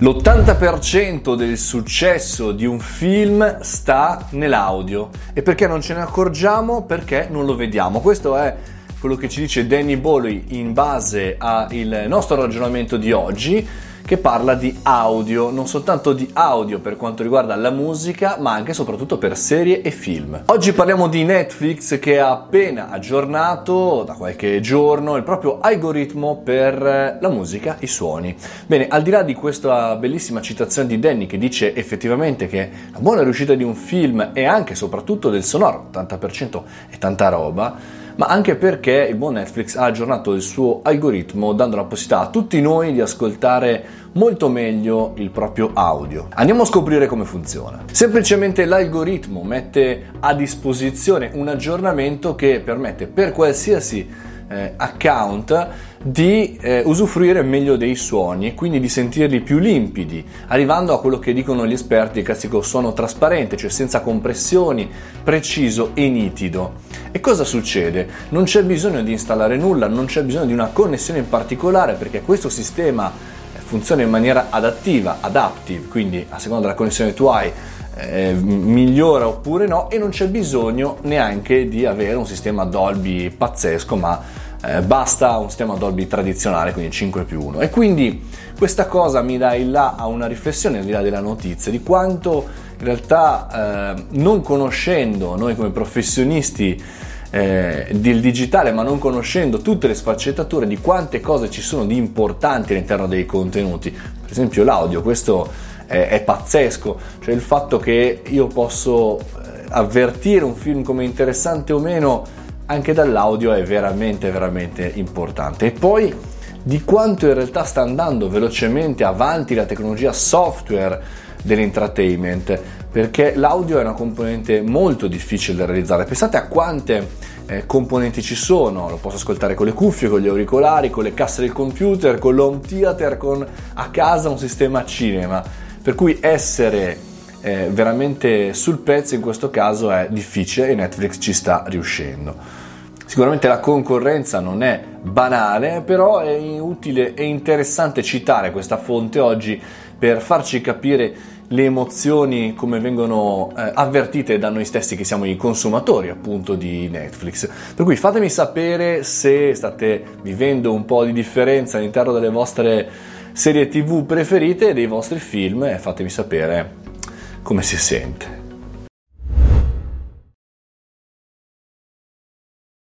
L'80% del successo di un film sta nell'audio e perché non ce ne accorgiamo? Perché non lo vediamo. Questo è quello che ci dice Danny Bowie in base al nostro ragionamento di oggi che parla di audio, non soltanto di audio per quanto riguarda la musica, ma anche e soprattutto per serie e film. Oggi parliamo di Netflix che ha appena aggiornato da qualche giorno il proprio algoritmo per la musica, i suoni. Bene, al di là di questa bellissima citazione di Danny che dice effettivamente che la buona riuscita di un film e anche e soprattutto del sonoro, 80% è tanta roba, ma anche perché il buon Netflix ha aggiornato il suo algoritmo dando la possibilità a tutti noi di ascoltare molto meglio il proprio audio. Andiamo a scoprire come funziona. Semplicemente l'algoritmo mette a disposizione un aggiornamento che permette per qualsiasi eh, account di eh, usufruire meglio dei suoni e quindi di sentirli più limpidi, arrivando a quello che dicono gli esperti, il classico suono trasparente, cioè senza compressioni, preciso e nitido. E cosa succede? Non c'è bisogno di installare nulla, non c'è bisogno di una connessione in particolare perché questo sistema eh, funziona in maniera adattiva, adaptive, quindi a seconda della connessione che tu hai eh, migliora oppure no e non c'è bisogno neanche di avere un sistema Dolby pazzesco ma eh, basta un sistema Dolby tradizionale quindi 5 più 1 e quindi questa cosa mi dà il là a una riflessione al di là della notizia di quanto in realtà eh, non conoscendo noi come professionisti eh, del digitale ma non conoscendo tutte le sfaccettature di quante cose ci sono di importanti all'interno dei contenuti per esempio l'audio questo è, è pazzesco, cioè il fatto che io posso eh, avvertire un film come interessante o meno anche dall'audio è veramente veramente importante. E poi di quanto in realtà sta andando velocemente avanti la tecnologia software dell'entertainment perché l'audio è una componente molto difficile da realizzare. Pensate a quante eh, componenti ci sono. Lo posso ascoltare con le cuffie con gli auricolari con le casse del computer con l'home theater con a casa un sistema cinema. Per cui essere eh, veramente sul pezzo in questo caso è difficile e Netflix ci sta riuscendo. Sicuramente la concorrenza non è banale, però è utile e interessante citare questa fonte oggi per farci capire le emozioni come vengono eh, avvertite da noi stessi che siamo i consumatori appunto di Netflix. Per cui fatemi sapere se state vivendo un po' di differenza all'interno delle vostre serie tv preferite e dei vostri film e fatemi sapere come si sente.